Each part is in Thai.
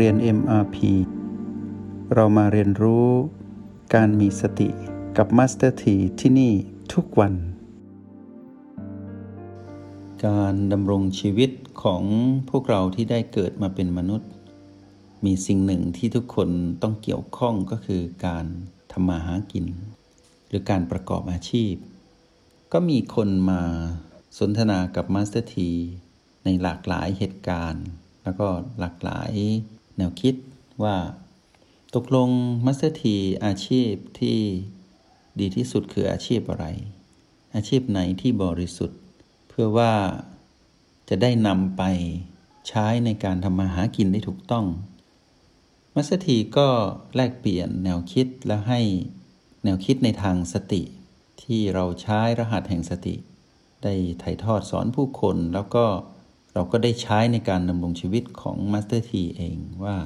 เรียน MRP เรามาเรียนรู้การมีสติกับ Master T ที่ที่นี่ทุกวัน การดำรงชีวิตของพวกเราที่ได้เกิดมาเป็นมนุษย์ มีสิ่งหนึ่งที่ทุกคนต้องเกี่ยวข้องก็คือการทำมาหากิน หรือการประกอบอาชีพ ก็มีคนมาสนทนากับ Master Tในหลากหลายเหตุการณ์ แล้วก็หลากหลาย แนวคิดว่าตกลง Master T อาชีพที่ดีที่สุดคืออาชีพอะไร อาชีพไหนที่บริสุทธิ์ เพื่อว่าจะได้นำไปใช้ในการทำมาหากินได้ถูกต้อง Master T ก็แลกเปลี่ยนแนวคิดและให้แนวคิดในทางสติ ที่เราใช้รหัสแห่งสติ ได้ถ่ายทอดสอนผู้คนแล้วก็ เราก็ได้ใช้ในการดำรงชีวิตของ Master T เองว่า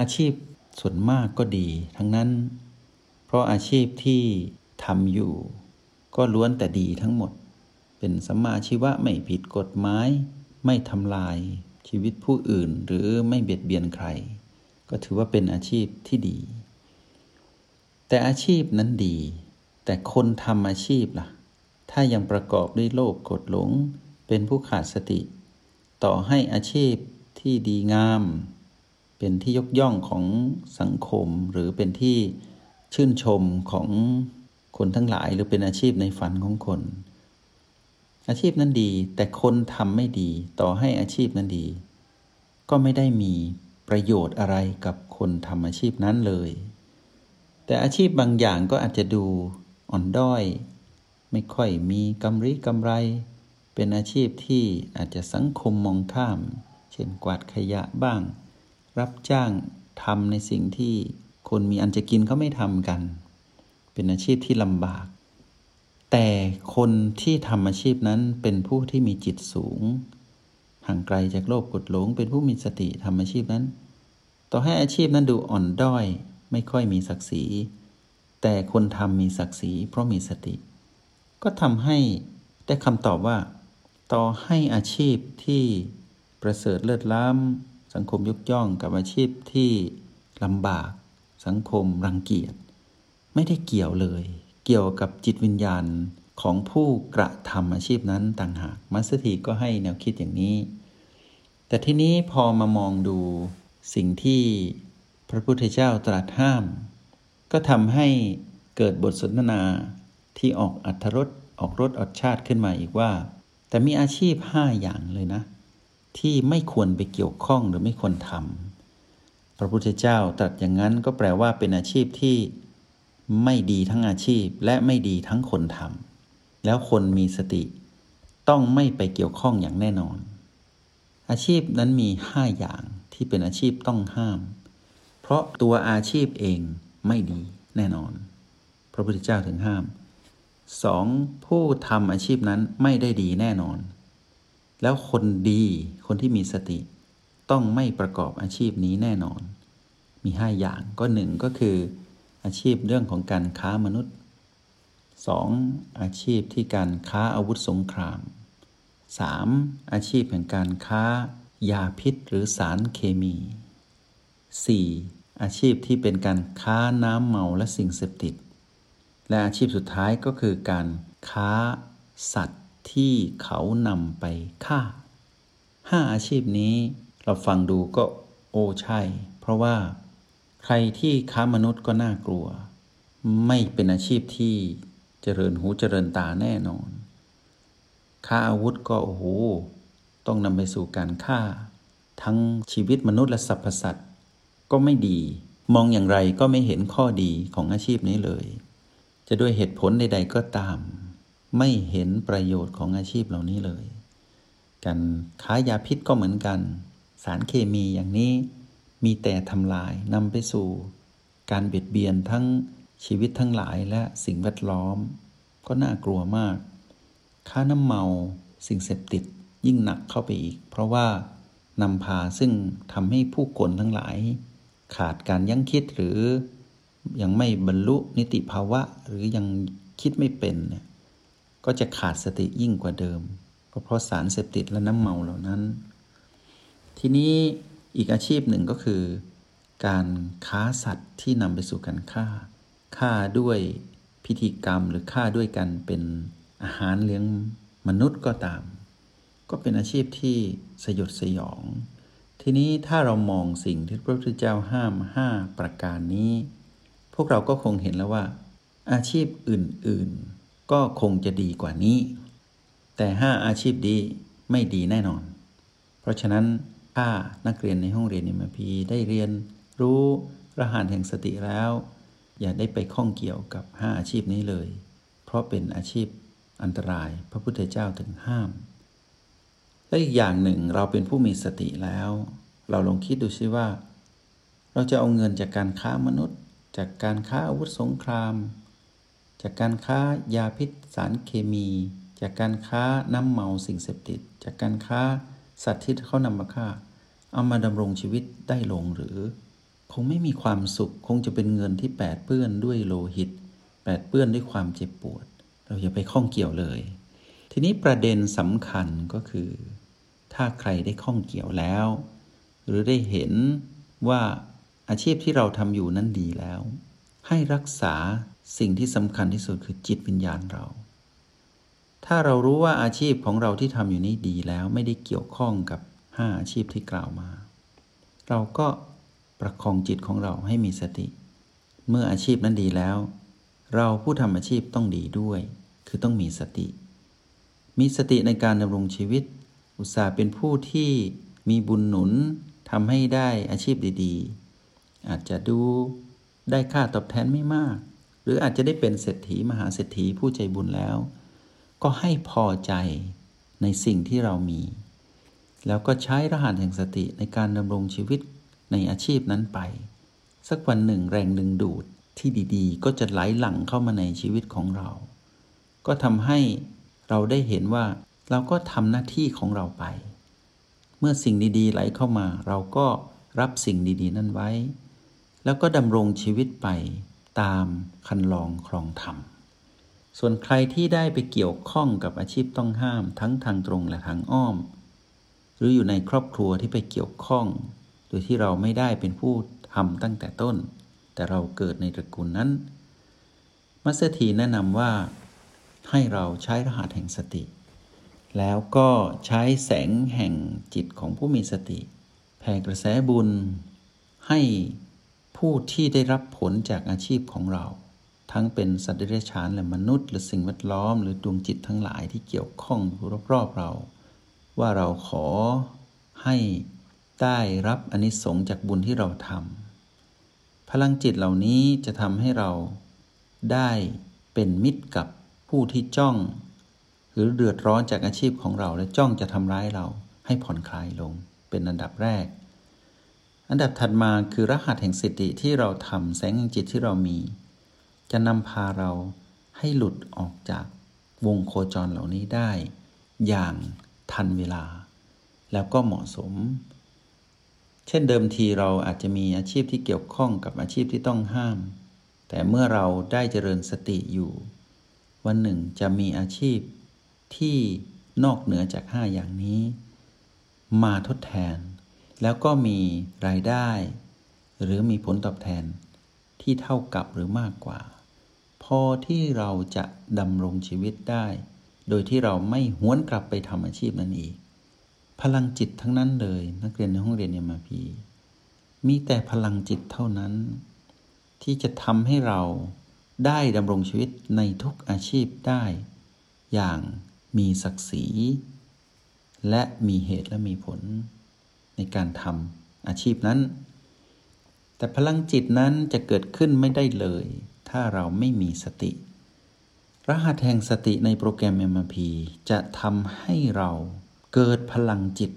อาชีพส่วนมากก็ดี ทั้งนั้น เพราะอาชีพที่ทำอยู่ ก็ล้วนแต่ดีทั้งหมด เป็นสัมมาอาชีวะไม่ผิดกฎหมาย ไม่ทำลายชีวิตผู้อื่นหรือไม่เบียดเบียนใคร ก็ถือว่าเป็นอาชีพที่ดี แต่อาชีพนั้นดี แต่คนทำอาชีพล่ะ ถ้ายังประกอบด้วยโลภกดหลง เป็นผู้ขาดสติ ต่อให้อาชีพที่ดีงาม เป็นที่ยกย่องของสังคม หรือเป็นที่ชื่นชมของคนทั้งหลาย หรือเป็นอาชีพในฝันของคน อาชีพนั้นดี แต่คนทำไม่ดี ต่อให้อาชีพนั้นดี ก็ไม่ได้มีประโยชน์อะไรกับคนทำอาชีพนั้นเลย แต่อาชีพบางอย่างก็อาจจะดูอ่อนด้อย ไม่ค่อยมีกำไรกำไร เป็นอาชีพที่อาจจะสังคมมองข้าม เช่นกวาดขยะบ้าง รับจ้างทำในสิ่งที่คนมีอันจะกินเขาไม่ทำกัน เป็นอาชีพที่ลำบาก แต่คนที่ทำอาชีพนั้นเป็นผู้ที่มีจิตสูง ห่างไกลจากโลภกดหลง เป็นผู้มีสติทำอาชีพนั้น ต่อให้อาชีพนั้นดูอ่อนด้อยไม่ค่อยมีศักดิ์ศรี แต่คนทำมีศักดิ์ศรีเพราะมีสติ ก็ทำให้ได้คำตอบว่า ต่อให้อาชีพที่ประเสริฐเลิศล้ำสังคมยกย่องกับอาชีพที่ลำบากสังคมรังเกียจ ไม่ได้เกี่ยวเลย เกี่ยวกับจิตวิญญาณของผู้กระทำอาชีพนั้นต่างหากมัสถีก็ให้แนวคิดอย่างนี้ แต่ที่นี้พอมามองดูสิ่งที่พระพุทธเจ้าตรัสห้าม ก็ทำให้เกิดบทสนทนาที่ออกอัธรสออกรสอดชาติขึ้นมาอีกว่า แต่มีอาชีพห้าอย่างเลยนะ ที่ไม่ควรไปเกี่ยวข้องหรือไม่ควรทำพระพุทธเจ้าตรัสอย่างนั้นก็แปลว่าเป็นอาชีพที่ไม่ดีทั้งอาชีพและไม่ดีทั้งคนทำแล้วคนมีสติ ต้องไม่ไปเกี่ยวข้องอย่างแน่นอน อาชีพนั้นมีห้าอย่างที่เป็นอาชีพต้องห้าม เพราะตัวอาชีพเองไม่ดีแน่นอน พระพุทธเจ้าถึงห้าม สองผู้ทำอาชีพนั้นไม่ได้ดีแน่นอน แล้วคนดีคนที่มีสติ ต้องไม่ประกอบอาชีพนี้แน่นอน มีห้าอย่างก็หนึ่งก็คือ อาชีพเรื่องของการค้ามนุษย์สองอาชีพที่การค้าอาวุธสงคราม 3. อาชีพแห่งการค้ายาพิษหรือสารเคมี 4. อาชีพที่เป็นการค้าน้ำเมาและสิ่งเสพติด และอาชีพสุดท้ายก็คือการค้าสัตว์ที่เขานำไปฆ่าห้าอาชีพนี้เราฟังดูก็โอ้ใช่ เพราะว่าใครที่ค้ามนุษย์ก็น่ากลัว ไม่เป็นอาชีพที่เจริญหูเจริญตาแน่นอนฆ่าอาวุธก็โอ้โหต้องนำไปสู่การฆ่า ทั้งชีวิตมนุษย์และสรรพสัตว์ก็ไม่ดี มองอย่างไรก็ไม่เห็นข้อดีของอาชีพนี้เลย จะด้วยเหตุผลใด ๆ ก็ตาม ไม่เห็นประโยชน์ของอาชีพเหล่านี้เลย การค้ายาพิษก็เหมือนกัน สารเคมีอย่างนี้มีแต่ทำลายนำไปสู่ การเบียดเบียนทั้งชีวิตทั้งหลายและสิ่งแวดล้อม ก็น่ากลัวมาก ค่าน้ำเมาสิ่งเสพติดยิ่งหนักเข้าไปอีก เพราะว่านำพาซึ่งทำให้ผู้คนทั้งหลาย ขาดการยั้งคิดหรือ ยังไม่บรรลุนิติภาวะ หรือยังคิดไม่เป็นเนี่ยก็จะขาดสติยิ่งกว่าเดิมเพราะสารเสพติดและน้ำเมาเหล่านั้น ทีนี้อีกอาชีพหนึ่งก็คือ การค้าสัตว์ที่นำไปสู่การฆ่าฆ่าด้วยพิธีกรรมหรือฆ่าด้วยกันเป็นอาหารเลี้ยงมนุษย์ก็ตาม ก็เป็นอาชีพที่สยดสยอง ทีนี้ถ้าเรามองสิ่งที่พระพุทธเจ้าห้ามห้าประการนี้ วกเราก็คงเห็นแล้วว่า อาชีพอื่นๆ ก็คงจะดีกว่านี้ แต่ห้าอาชีพดีไม่ดีแน่นอน เพราะฉะนั้นถ้านักเรียนในห้องเรียนมพีได้เรียนรู้รหัสแห่งสติแล้ว อย่าได้ไปข้องเกี่ยวกับห้าอาชีพนี้เลย เพราะเป็นอาชีพอันตรายพระพุทธเจ้าถึงห้าม และอีกอย่างหนึ่งเราเป็นผู้มีสติแล้ว เราลองคิดดูซิว่า เราจะเอาเงินจากการค้ามนุษย์ จากการค้าอาวุธสงคราม จากการค้ายาพิษสารเคมี จากการค้าน้ำเมาสิ่งเสพติด จากการค้าสัตว์ที่เขานำมาฆ่า เอามาดำรงชีวิตได้ลงหรือ คงไม่มีความสุขคงจะเป็นเงินที่แปดเปื้อนด้วยโลหิต แปดเปื้อนด้วยความเจ็บปวด เราอย่าไปข้องเกี่ยวเลย ทีนี้ประเด็นสำคัญก็คือ ถ้าใครได้ข้องเกี่ยวแล้ว หรือได้เห็นว่า อาชีพที่เราทำอยู่นั้นดีแล้ว ให้รักษาสิ่งที่สำคัญที่สุดคือจิตวิญญาณเรา ถ้าเรารู้ว่าอาชีพของเราที่ทำอยู่นี้ดีแล้วไม่ได้เกี่ยวข้องกับห้าอาชีพที่กล่าวมา เราก็ประคองจิตของเราให้มีสติ เมื่ออาชีพนั้นดีแล้ว เราผู้ทำอาชีพต้องดีด้วย คือต้องมีสติ มีสติในการดำรงชีวิต อุตส่าห์เป็นผู้ที่มีบุญหนุนทำให้ได้อาชีพดี ๆ อาจจะดูได้ค่าตอบแทนไม่มาก หรืออาจจะได้เป็นเศรษฐีมหาเศรษฐีผู้ใจบุญแล้ว ก็ให้พอใจในสิ่งที่เรามี แล้วก็ใช้รหัสแห่งสติในการดำรงชีวิตในอาชีพนั้นไป สักวันหนึ่งแรงดึงดูดที่ดีๆ ก็จะไหลหลั่งเข้ามาในชีวิตของเรา ก็ทำให้เราได้เห็นว่าเราก็ทำหน้าที่ของเราไป เมื่อสิ่งดีๆ ไหลเข้ามา เราก็รับสิ่งดีๆ นั้นไว้ แล้วก็ดำรงชีวิตไปตามคันลองครองธรรม ส่วนใครที่ได้ไปเกี่ยวข้องกับอาชีพต้องห้ามทั้งทางตรงและทางอ้อม หรืออยู่ในครอบครัวที่ไปเกี่ยวข้อง โดยที่เราไม่ได้เป็นผู้ทำตั้งแต่ต้น แต่เราเกิดในตระกูลนั้น มัสถีแนะนำว่าให้เราใช้รหัสแห่งสติ แล้วก็ใช้แสงแห่งจิตของผู้มีสติ แผ่กระแสบุญให้ ผู้ที่ได้รับผลจากอาชีพของเรา ทั้งเป็นสัตว์เดรัจฉานและมนุษย์ หรือสิ่งแวดล้อม หรือดวงจิตทั้งหลายที่เกี่ยวข้องรอบๆเรา ว่าเราขอให้ได้รับอนิสงส์จากบุญที่เราทำพลังจิตเหล่านี้จะทำให้เราได้เป็นมิตรกับผู้ที่จ้อง หรือเดือดร้อนจากอาชีพของเราและจ้องจะทำร้ายเราให้ผ่อนคลายลงเป็นอันดับแรก อันดับถัดมาคือรหัสแห่งสติที่เราทำแสงแห่งจิตที่เรามี จะนำพาเราให้หลุดออกจากวงโคจรเหล่านี้ได้ อย่างทันเวลา แล้วก็เหมาะสม เช่นเดิมทีเราอาจจะมีอาชีพที่เกี่ยวข้องกับอาชีพที่ต้องห้าม แต่เมื่อเราได้เจริญสติอยู่ วันหนึ่งจะมีอาชีพที่นอกเหนือจากห้าอย่างนี้ มาทดแทน แล้วก็มีรายได้ หรือมีผลตอบแทนที่เท่ากับหรือมากกว่า พอที่เราจะดำรงชีวิตได้ โดยที่เราไม่หวนกลับไปทำอาชีพนั้นอีก พลังจิตทั้งนั้นเลย นักเรียนในห้องเรียนเอ็มาพีมีแต่พลังจิตเท่านั้น ที่จะทำให้เราได้ดำรงชีวิตในทุกอาชีพได้ อย่างมีศักดิ์ศรี และมีเหตุและมีผล ในการทำอาชีพนั้น แต่พลังจิตนั้นจะเกิดขึ้นไม่ได้เลย ถ้าเราไม่มีสติ รหัสแห่งสติในโปรแกรม MRP จะทำให้เราเกิดพลังจิต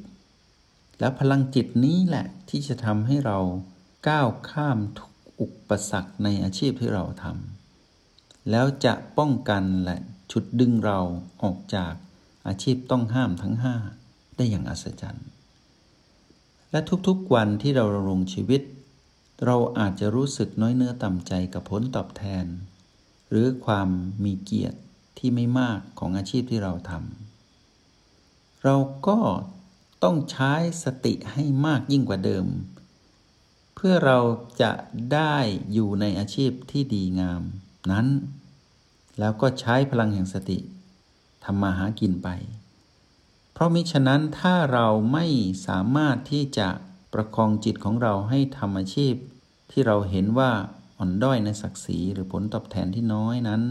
และพลังจิตนี้แหละที่จะทำให้เราก้าวข้ามทุกอุปสรรคในอาชีพที่เราทำแล้วจะป้องกันและฉุดดึงเราออกจากอาชีพต้องห้ามทั้งห้าได้อย่างอัศจรรย์ และทุกๆวันที่เราลงชีวิต เราอาจจะรู้สึกน้อยเนื้อต่ำใจกับผลตอบแทน หรือความมีเกียรติที่ไม่มากของอาชีพที่เราทำเราก็ต้องใช้สติให้มากยิ่งกว่าเดิม เพื่อเราจะได้อยู่ในอาชีพที่ดีงาม นั้น แล้วก็ใช้พลังแห่งสติทำมาหากินไป ราะมิฉะนั้นถ้าเราไม่สามารถที่จะประคองจิตของเราให้ทำอาชีพ ที่เราเห็นว่าอ่อนด้อยในศักดิ์ศรีหรือผลตอบแทนที่น้อยนั้น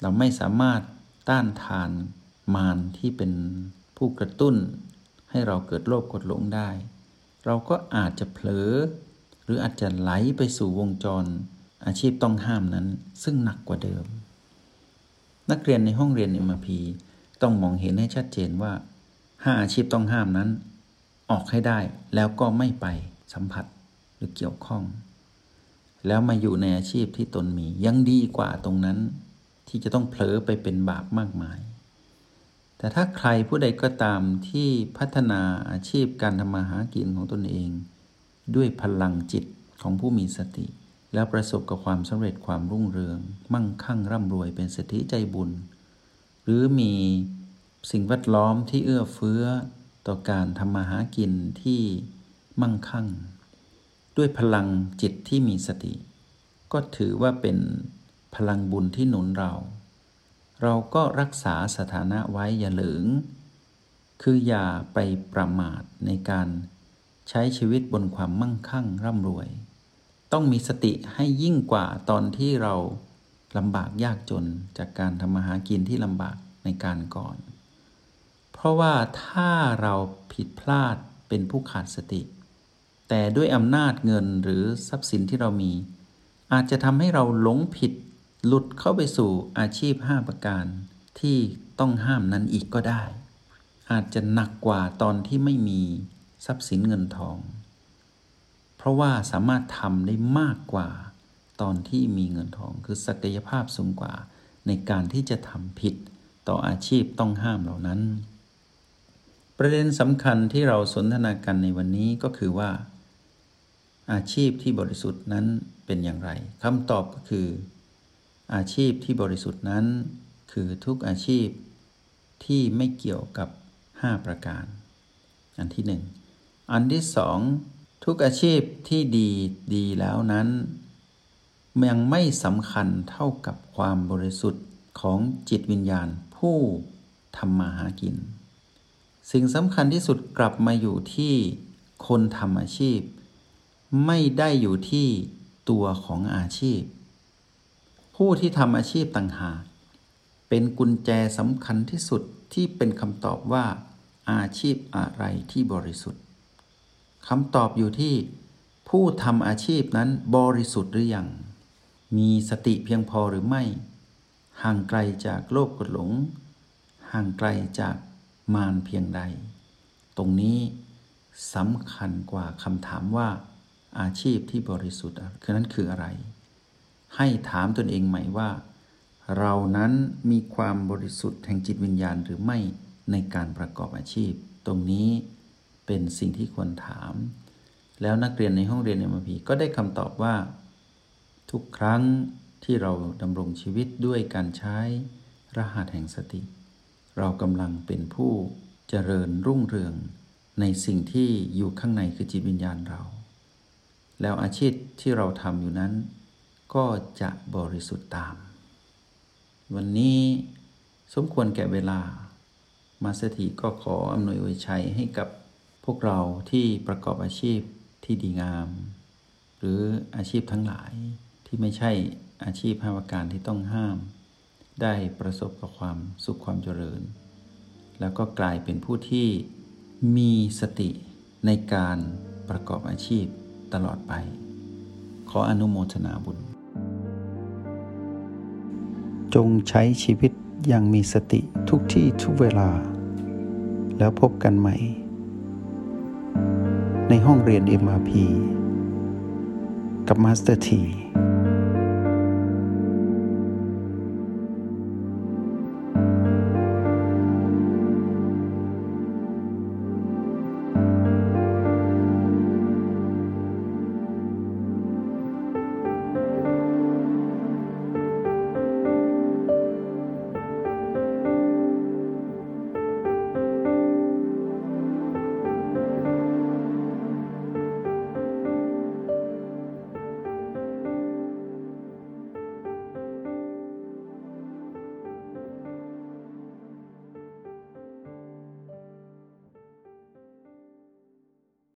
เราไม่สามารถต้านทานมารที่เป็นผู้กระตุ้น ให้เราเกิดโลภกดหลงได้ เราก็อาจจะเผลอ หรืออาจจะไหลไปสู่วงจร อาชีพต้องห้ามนั้น ซึ่งหนักกว่าเดิม นักเรียนในห้องเรียนเอ็มพี ต้องมองเห็นให้ชัดเจนว่าห้าอาชีพต้องห้ามนั้น ออกให้ได้แล้วก็ไม่ไปสัมผัสหรือเกี่ยวข้อง แล้วมาอยู่ในอาชีพที่ตนมียังดีกว่าตรงนั้น ที่จะต้องเผลอไปเป็นบาปมากมาย แต่ถ้าใครผู้ใดก็ตามที่พัฒนาอาชีพการทำมาหากินของตนเอง ด้วยพลังจิตของผู้มีสติ แล้วประสบกับความสำเร็จความรุ่งเรือง มั่งคั่งร่ำรวยเป็นเศรษฐีใจบุญ หรือมี สิ่งแวดล้อมที่เอื้อเฟื้อต่อการทำมาหากินที่มั่งคั่ง ด้วยพลังจิตที่มีสติ ก็ถือว่าเป็นพลังบุญที่หนุนเรา เราก็รักษาสถานะไว้อย่าเหลืงคืออย่าไปประมาทในการใช้ชีวิตบนความมั่งคั่งร่ำรวย ต้องมีสติให้ยิ่งกว่าตอนที่เราลำบากยากจนจากการทำมาหากินที่ลำบากในการก่อน เพราะว่าถ้าเราผิดพลาดเป็นผู้ขาดสติ แต่ด้วยอำนาจเงินหรือทรัพย์สินที่เรามี อาจจะทำให้เราหลงผิดหลุดเข้าไปสู่อาชีพ 5 ประการ ที่ต้องห้ามนั้นอีกก็ได้ อาจจะหนักกว่าตอนที่ไม่มีทรัพย์สินเงินทอง เพราะว่าสามารถทำได้มากกว่าตอนที่มีเงินทอง คือศักยภาพสูงกว่าในการที่จะทำผิดต่ออาชีพต้องห้ามเหล่านั้น ประเด็นสำคัญที่เราสนทนากันในวันนี้ก็คือว่า อาชีพที่บริสุทธิ์นั้นเป็นอย่างไรคำตอบก็คือ อาชีพที่บริสุทธิ์นั้น คือทุกอาชีพที่ไม่เกี่ยวกับ 5 ประการ อันที่หนึ่งอันที่สองทุกอาชีพที่ดีดีแล้วนั้นยังไม่สำคัญเท่ากับความบริสุทธิ์ของจิตวิญญาณผู้ทำมาหากิน สิ่งสำคัญที่สุดกลับมาอยู่ที่คนทำอาชีพ ไม่ได้อยู่ที่ตัวของอาชีพ ผู้ที่ทำอาชีพต่างหากเป็นกุญแจสำคัญที่สุดที่เป็นคำตอบว่า อาชีพอะไรที่บริสุทธิ์คำตอบอยู่ที่ ผู้ทำอาชีพนั้นบริสุทธิ์หรือยัง มีสติเพียงพอหรือไม่ ห่างไกลจากโลภกดหลง ห่างไกลจาก มารเพียงใด ตรงนี้สำคัญกว่าคำถามว่าอาชีพที่บริสุทธิ์คือนั้นคืออะไร ให้ถามตนเองใหม่ว่า เรานั้นมีความบริสุทธิ์แห่งจิตวิญญาณหรือไม่ในการประกอบอาชีพ ตรงนี้เป็นสิ่งที่ควรถาม แล้วนักเรียนในห้องเรียนเอ็มพีก็ได้คำตอบว่า ทุกครั้งที่เราดำรงชีวิตด้วยการใช้รหัสแห่งสติ เรากำลังเป็นผู้เจริญรุ่งเรืองในสิ่งที่อยู่ข้างในคือจิตวิญญาณเรา แล้วอาชีพที่เราทำอยู่นั้น ก็จะบริสุทธิ์ตาม วันนี้สมควรแก่เวลา มาสถีก็ขออำนวยอวยชัยให้กับพวกเราที่ประกอบอาชีพที่ดีงาม หรืออาชีพทั้งหลายที่ไม่ใช่อาชีพห้าประการที่ต้องห้าม ได้ประสบกับความสุขความเจริญ แล้วก็กลายเป็นผู้ที่มีสติในการประกอบอาชีพตลอดไป ขออนุโมทนาบุญ จงใช้ชีวิตอย่างมีสติทุกที่ทุกเวลา แล้วพบกันใหม่ ในห้องเรียน MRP กับมาสเตอร์ที